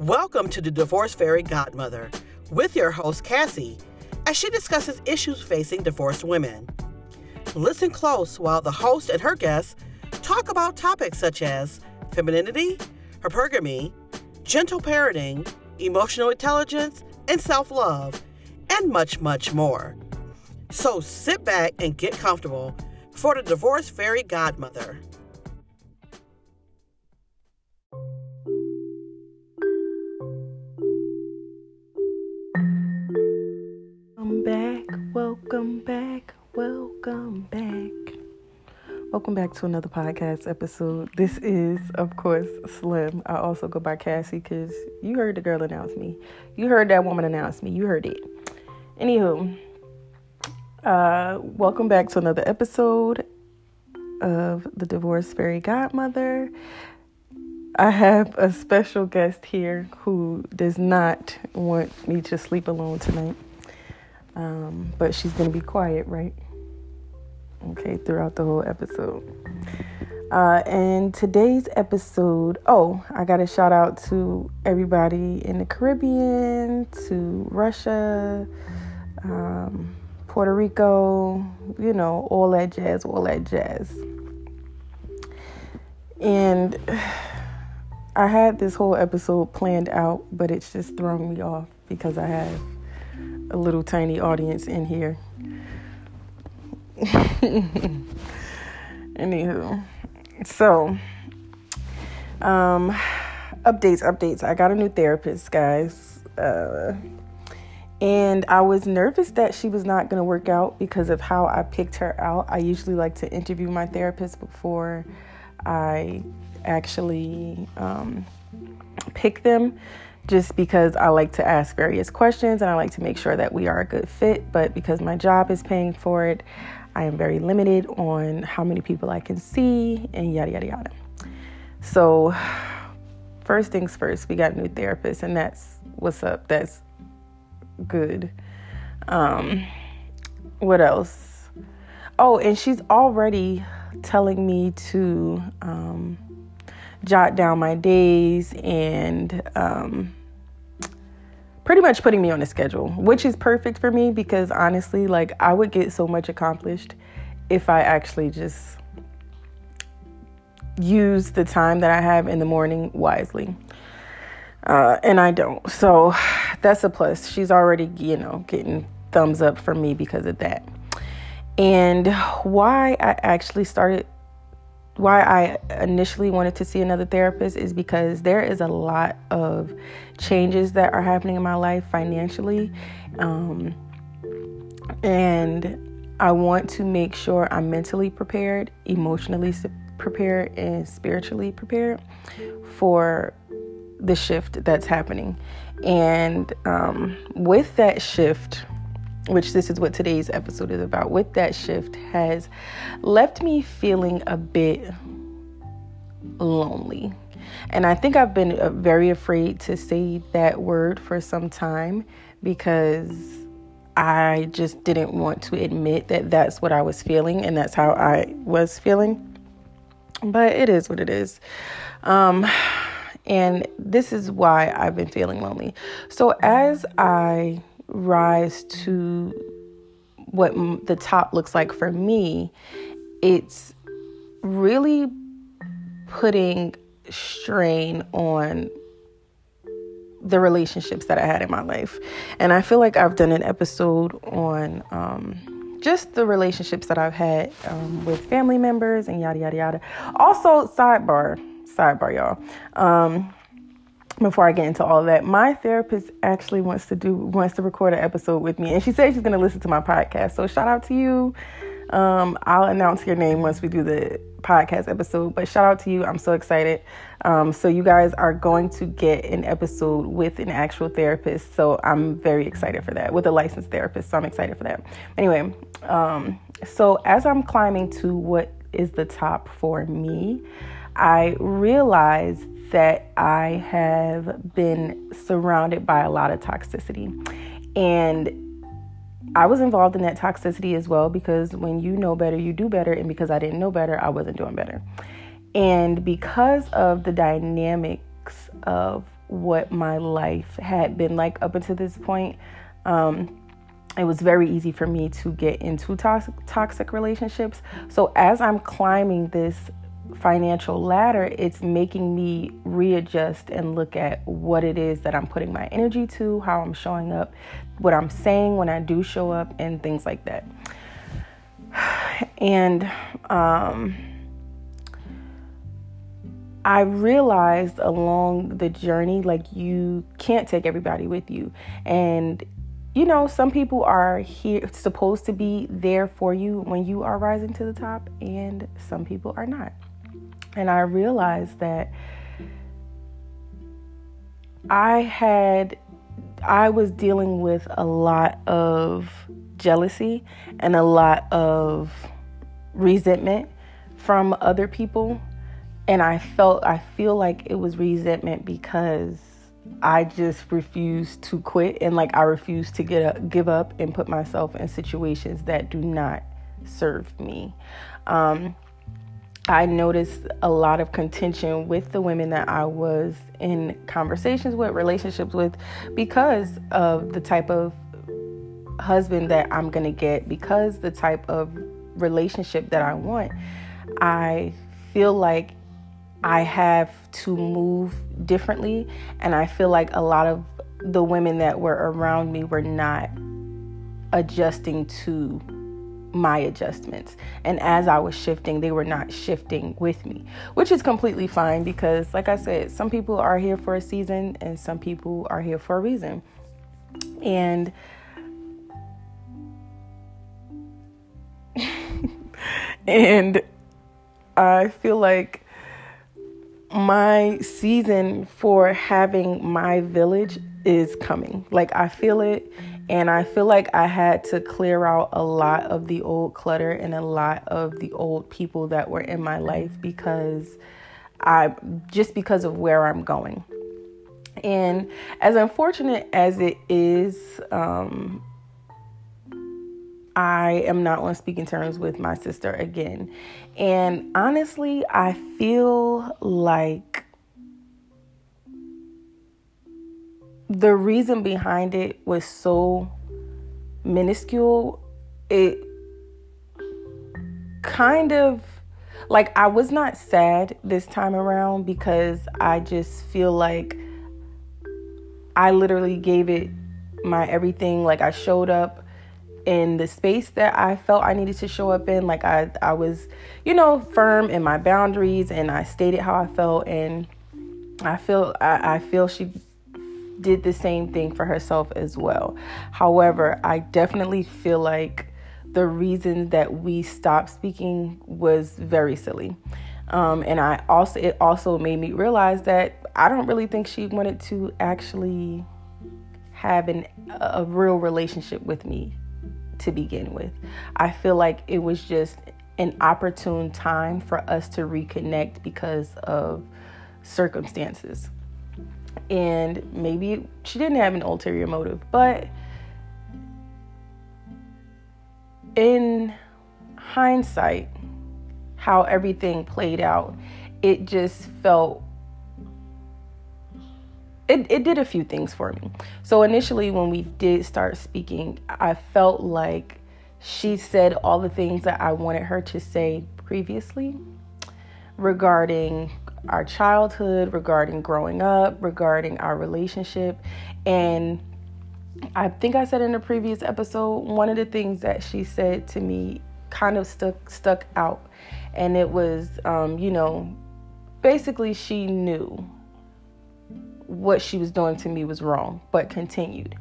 Welcome to the Divorce Fairy Godmother with your host, Cassie, as she discusses issues facing divorced women. Listen close while the host and her guests talk about topics such as femininity, hypergamy, gentle parenting, emotional intelligence, and self love, and much, much more. So sit back and get comfortable for the Divorce Fairy Godmother. Welcome back to another podcast episode. This is, of course, Slim. I also go by Cassie because you heard the girl announce me. You heard that woman announce me. You heard it. Anywho, uh, welcome back to another episode of the Divorce Fairy Godmother. I have a special guest here who does not want me to sleep alone tonight. Um, but she's going to be quiet, right? Okay, throughout the whole episode. Uh, and today's episode, oh, I got a shout out to everybody in the Caribbean, to Russia, um, Puerto Rico, you know, all that jazz, all that jazz. And I had this whole episode planned out, but it's just thrown me off because I have a little tiny audience in here. Anywho, so um, updates, updates. I got a new therapist, guys. Uh, and I was nervous that she was not going to work out because of how I picked her out. I usually like to interview my therapist before I actually um, pick them, just because I like to ask various questions and I like to make sure that we are a good fit. But because my job is paying for it, I am very limited on how many people I can see and yada, yada, yada. So, first things first, we got new therapist, and that's what's up. That's good. Um, what else? Oh, and she's already telling me to um, jot down my days and um, pretty much putting me on a schedule, which is perfect for me because honestly, like I would get so much accomplished if I actually just use the time that I have in the morning wisely. Uh, and I don't. So that's a plus. She's already, you know, getting thumbs up from me because of that. And why I actually started, why I initially wanted to see another therapist is because there is a lot of changes that are happening in my life financially. Um, and I want to make sure I'm mentally prepared, emotionally prepared, and spiritually prepared for the shift that's happening. And um, with that shift, which this is what today's episode is about, with that shift has left me feeling a bit lonely. And I think I've been uh, very afraid to say that word for some time because I just didn't want to admit that that's what I was feeling and that's how I was feeling. But it is what it is. Um, and this is why I've been feeling lonely. So as I rise to what the top looks like for me, it's really putting strain on the relationships that I had in my life. And I feel like I've done an episode on um, just the relationships that I've had um, with family members and yada, yada, yada. Also, sidebar, sidebar, y'all. Um, before I get into all that, my therapist actually wants to do wants to record an episode with me, and she said she's going to listen to my podcast. So shout out to you. Um, I'll announce your name once we do the podcast episode. But shout out to you. I'm so excited. Um, so you guys are going to get an episode with an actual therapist. So I'm very excited for that with a licensed therapist. So I'm excited for that. Anyway, um, so as I'm climbing to what is the top for me, I realized that I have been surrounded by a lot of toxicity. And I was involved in that toxicity as well because when you know better, you do better. And because I didn't know better, I wasn't doing better. And because of the dynamics of what my life had been like up until this point. Um, it was very easy for me to get into toxic, toxic relationships. So as I'm climbing this financial ladder, it's making me readjust and look at what it is that I'm putting my energy to, how I'm showing up, what I'm saying when I do show up, and things like that. And um, I realized along the journey, like you can't take everybody with you. And you know, some people are here supposed to be there for you when you are rising to the top, and some people are not. And I realized that I had, I was dealing with a lot of jealousy and a lot of resentment from other people. And I felt, I feel like it was resentment because I just refused to quit and like I refused to get up, give up and put myself in situations that do not serve me. Um, I noticed a lot of contention with the women that I was in conversations with, relationships with, because of the type of husband that I'm going to get, because the type of relationship that I want. I feel like I have to move differently, and I feel like a lot of the women that were around me were not adjusting to my adjustments. And as I was shifting, they were not shifting with me, which is completely fine because, like I said, some people are here for a season and some people are here for a reason. And and I feel like my season for having my village is coming. Like I feel it and I feel like I had to clear out a lot of the old clutter and a lot of the old people that were in my life because I just because of where I'm going. And as unfortunate as it is, um, I am not on speaking terms with my sister again. And honestly, I feel like the reason behind it was so minuscule. It kind of like I was not sad this time around because I just feel like I literally gave it my everything. Like I showed up in the space that I felt I needed to show up in. Like I, I was, you know, firm in my boundaries and I stated how I felt and I feel I, I feel she did the same thing for herself as well. However, I definitely feel like the reason that we stopped speaking was very silly. Um, and I also it also made me realize that I don't really think she wanted to actually have an, a real relationship with me to begin with. I feel like it was just an opportune time for us to reconnect because of circumstances and maybe she didn't have an ulterior motive, but in hindsight, how everything played out, it just felt it, it did a few things for me. So initially when we did start speaking, I felt like she said all the things that I wanted her to say previously regarding our childhood, regarding growing up, regarding our relationship. And I think I said in a previous episode, one of the things that she said to me kind of stuck stuck out. And it was um, you know, basically she knew what she was doing to me was wrong, but continued.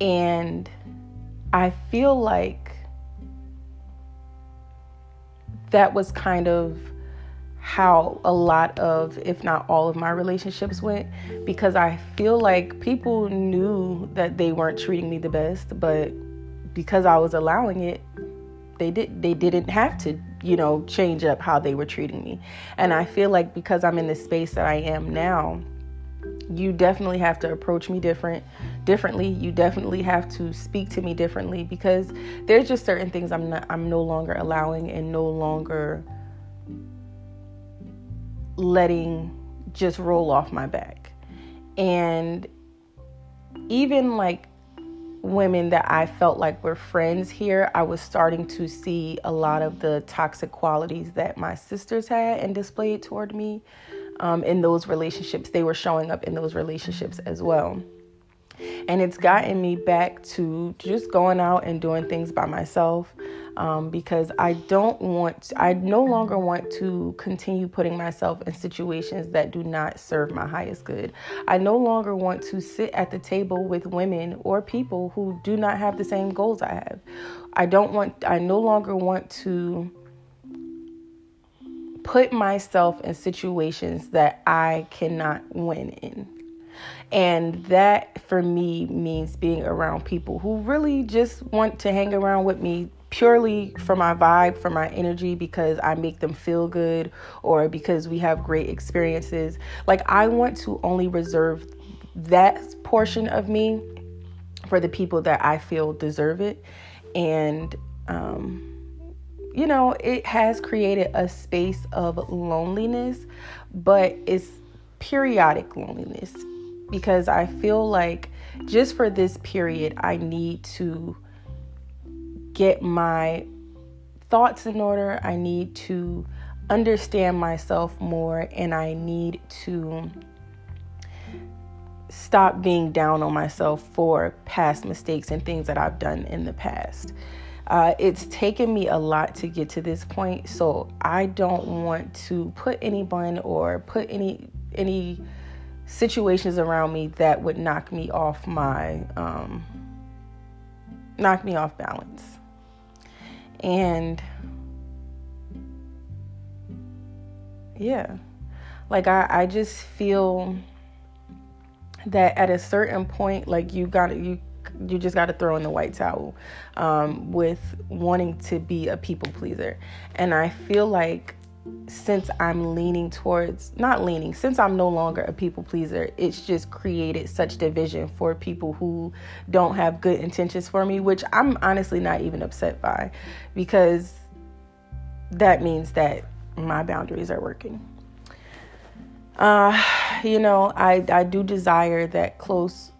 And I feel like that was kind of how a lot of, if not all of my relationships went, because I feel like people knew that they weren't treating me the best, but because I was allowing it, they did they didn't have to, you know, change up how they were treating me. And I feel like because I'm in the space that I am now, you definitely have to approach me different differently you definitely have to speak to me differently because there's just certain things i'm not i'm no longer allowing and no longer letting just roll off my back. And even like women that I felt like were friends here, I was starting to see a lot of the toxic qualities that my sisters had and displayed toward me um, in those relationships. They were showing up in those relationships as well. And it's gotten me back to just going out and doing things by myself um, because I don't want, I no longer want to continue putting myself in situations that do not serve my highest good. I no longer want to sit at the table with women or people who do not have the same goals I have. I don't want, I no longer want to put myself in situations that I cannot win in. And that for me means being around people who really just want to hang around with me purely for my vibe, for my energy, because I make them feel good or because we have great experiences. Like, I want to only reserve that portion of me for the people that I feel deserve it. And, um, you know, it has created a space of loneliness, but it's periodic loneliness because I feel like just for this period, I need to get my thoughts in order. I need to understand myself more and I need to stop being down on myself for past mistakes and things that I've done in the past. Uh, it's taken me a lot to get to this point, so I don't want to put anyone or put any any situations around me that would knock me off my um, knock me off balance. And yeah, like I, I just feel that at a certain point, like you got to you you just got to throw in the white towel um, with wanting to be a people pleaser, and I feel like since I'm leaning towards, not leaning, since I'm no longer a people pleaser, it's just created such division for people who don't have good intentions for me, which I'm honestly not even upset by because that means that my boundaries are working. Uh, you know, I, I do desire that close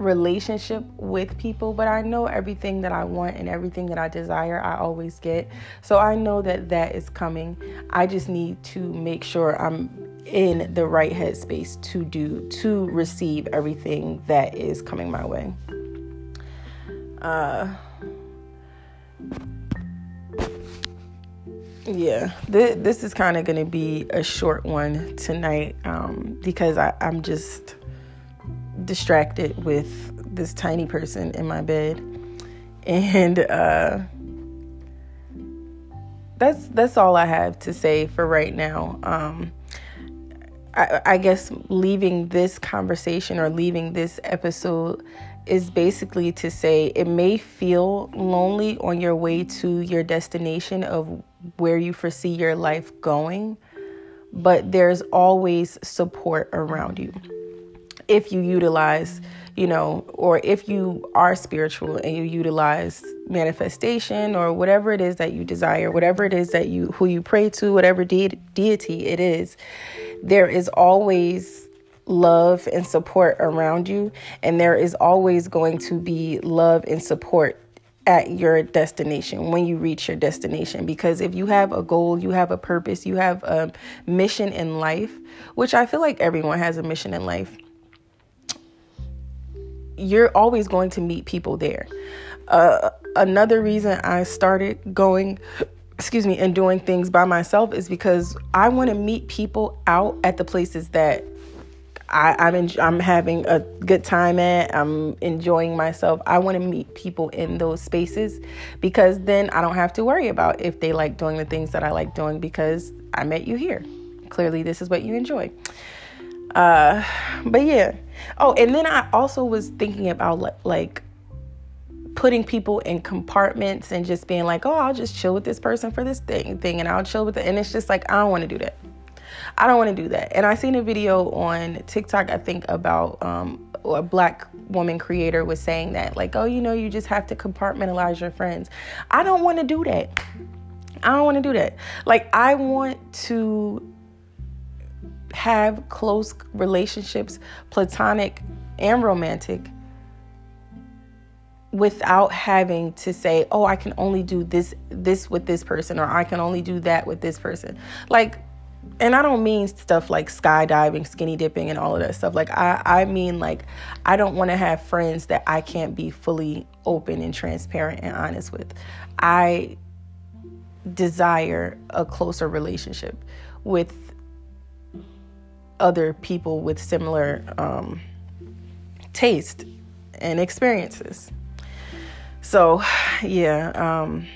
relationship with people, but I know everything that I want and everything that I desire, I always get. So I know that that is coming. I just need to make sure I'm in the right headspace to do to receive everything that is coming my way. Uh yeah, th- this is kind of going to be a short one tonight um, because I, I'm just distracted with this tiny person in my bed. And uh, that's that's all I have to say for right now. Um, I, I guess leaving this conversation or leaving this episode is basically to say it may feel lonely on your way to your destination of where you foresee your life going, but there's always support around you if you utilize, you know, or if you are spiritual and you utilize manifestation or whatever it is that you desire, whatever it is that you who you pray to, whatever de- deity it is, there is always love and support around you. And there is always going to be love and support at your destination when you reach your destination. Because if you have a goal you have a purpose you have a mission in life which i feel like everyone has a mission in life you're always going to meet people there. Uh, another reason I started going, excuse me, and doing things by myself is because I want to meet people out at the places that I, I'm, I'm having a good time at. I'm enjoying myself. I want to meet people in those spaces because then I don't have to worry about if they like doing the things that I like doing because I met you here. Clearly, this is what you enjoy. Uh, but yeah. Oh, and then I also was thinking about like putting people in compartments and just being like, oh, I'll just chill with this person for this thing thing, and I'll chill with it. And it's just like I don't want to do that. I don't want to do that. And I seen a video on TikTok, I think, about um, a black woman creator was saying that, like, oh, you know, you just have to compartmentalize your friends. I don't want to do that. I don't want to do that. Like, I want to have close relationships, platonic and romantic, without having to say, "Oh, I can only do this this with this person or I can only do that with this person." Like and I don't mean stuff like skydiving, skinny dipping and all of that stuff. Like I I mean like I don't want to have friends that I can't be fully open and transparent and honest with. I desire a closer relationship with other people with similar um, taste and experiences. So, yeah, um,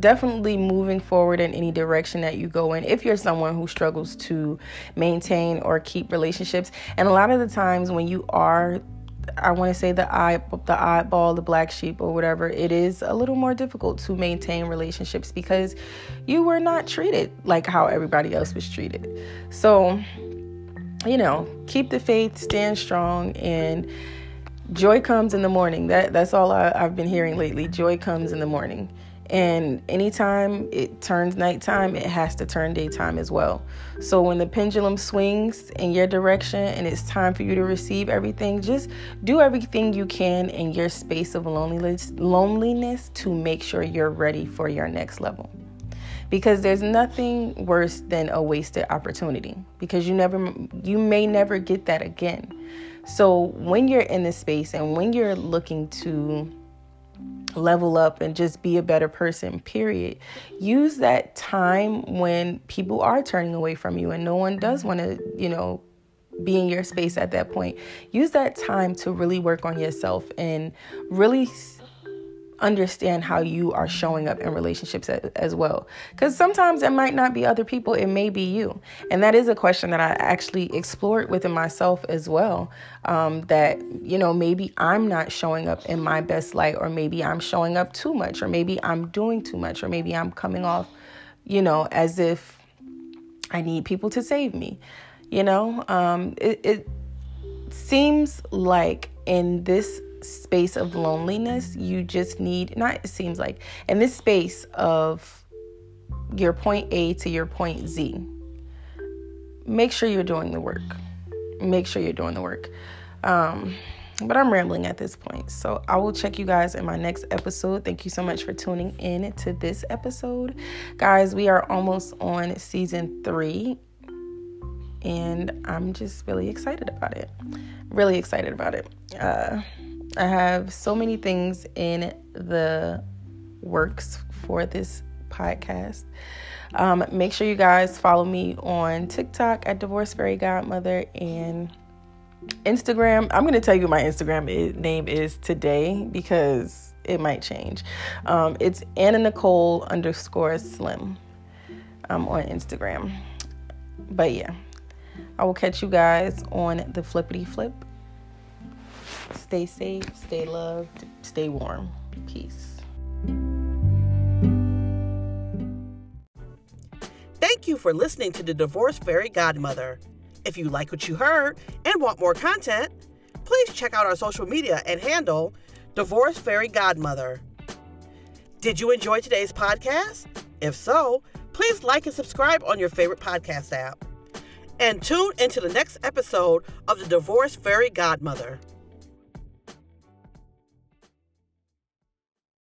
definitely moving forward in any direction that you go in if you're someone who struggles to maintain or keep relationships and a lot of the times when you are I want to say the eye, the eyeball, the black sheep, or whatever. It is a little more difficult to maintain relationships because you were not treated like how everybody else was treated. So, you know, keep the faith, stand strong, and joy comes in the morning. That that's all I, I've been hearing lately. Joy comes in the morning. And anytime it turns nighttime, it has to turn daytime as well. So when the pendulum swings in your direction and it's time for you to receive everything, just do everything you can in your space of loneliness, loneliness to make sure you're ready for your next level. Because there's nothing worse than a wasted opportunity because you never you may never get that again. So when you're in this space and when you're looking to level up and just be a better person, period. Use that time when people are turning away from you and no one does mm-hmm. want to, you know, be in your space at that point. Use that time to really work on yourself and really understand how you are showing up in relationships as well. Because sometimes it might not be other people, it may be you. And that is a question that I actually explored within myself as well. Um, that, you know, maybe I'm not showing up in my best light, or maybe I'm showing up too much, or maybe I'm doing too much, or maybe I'm coming off, you know, as if I need people to save me. You know, um, it, it seems like in this space of loneliness, you just need, not it seems like, in this space of your point A to your point Z, make sure you're doing the work. Make sure you're doing the work. Um, but I'm rambling at this point. So I will check you guys in my next episode. Thank you so much for tuning in to this episode. Guys, we are almost on season three. And I'm just really excited about it. Really excited about it. Uh, I have so many things in the works for this podcast. Um, make sure you guys follow me on TikTok at Divorce Fairy Godmother and Instagram. I'm going to tell you my Instagram name is today because it might change. Um, it's Anna Nicole underscore Slim um, on Instagram. But yeah, I will catch you guys on the flippity flip. Stay safe, stay loved, stay warm. Peace. Thank you for listening to the Divorce Fairy Godmother. If you like what you heard and want more content, please check out our social media and handle Divorce Fairy Godmother. Did you enjoy today's podcast? If so, please like and subscribe on your favorite podcast app. And tune into the next episode of the Divorce Fairy Godmother.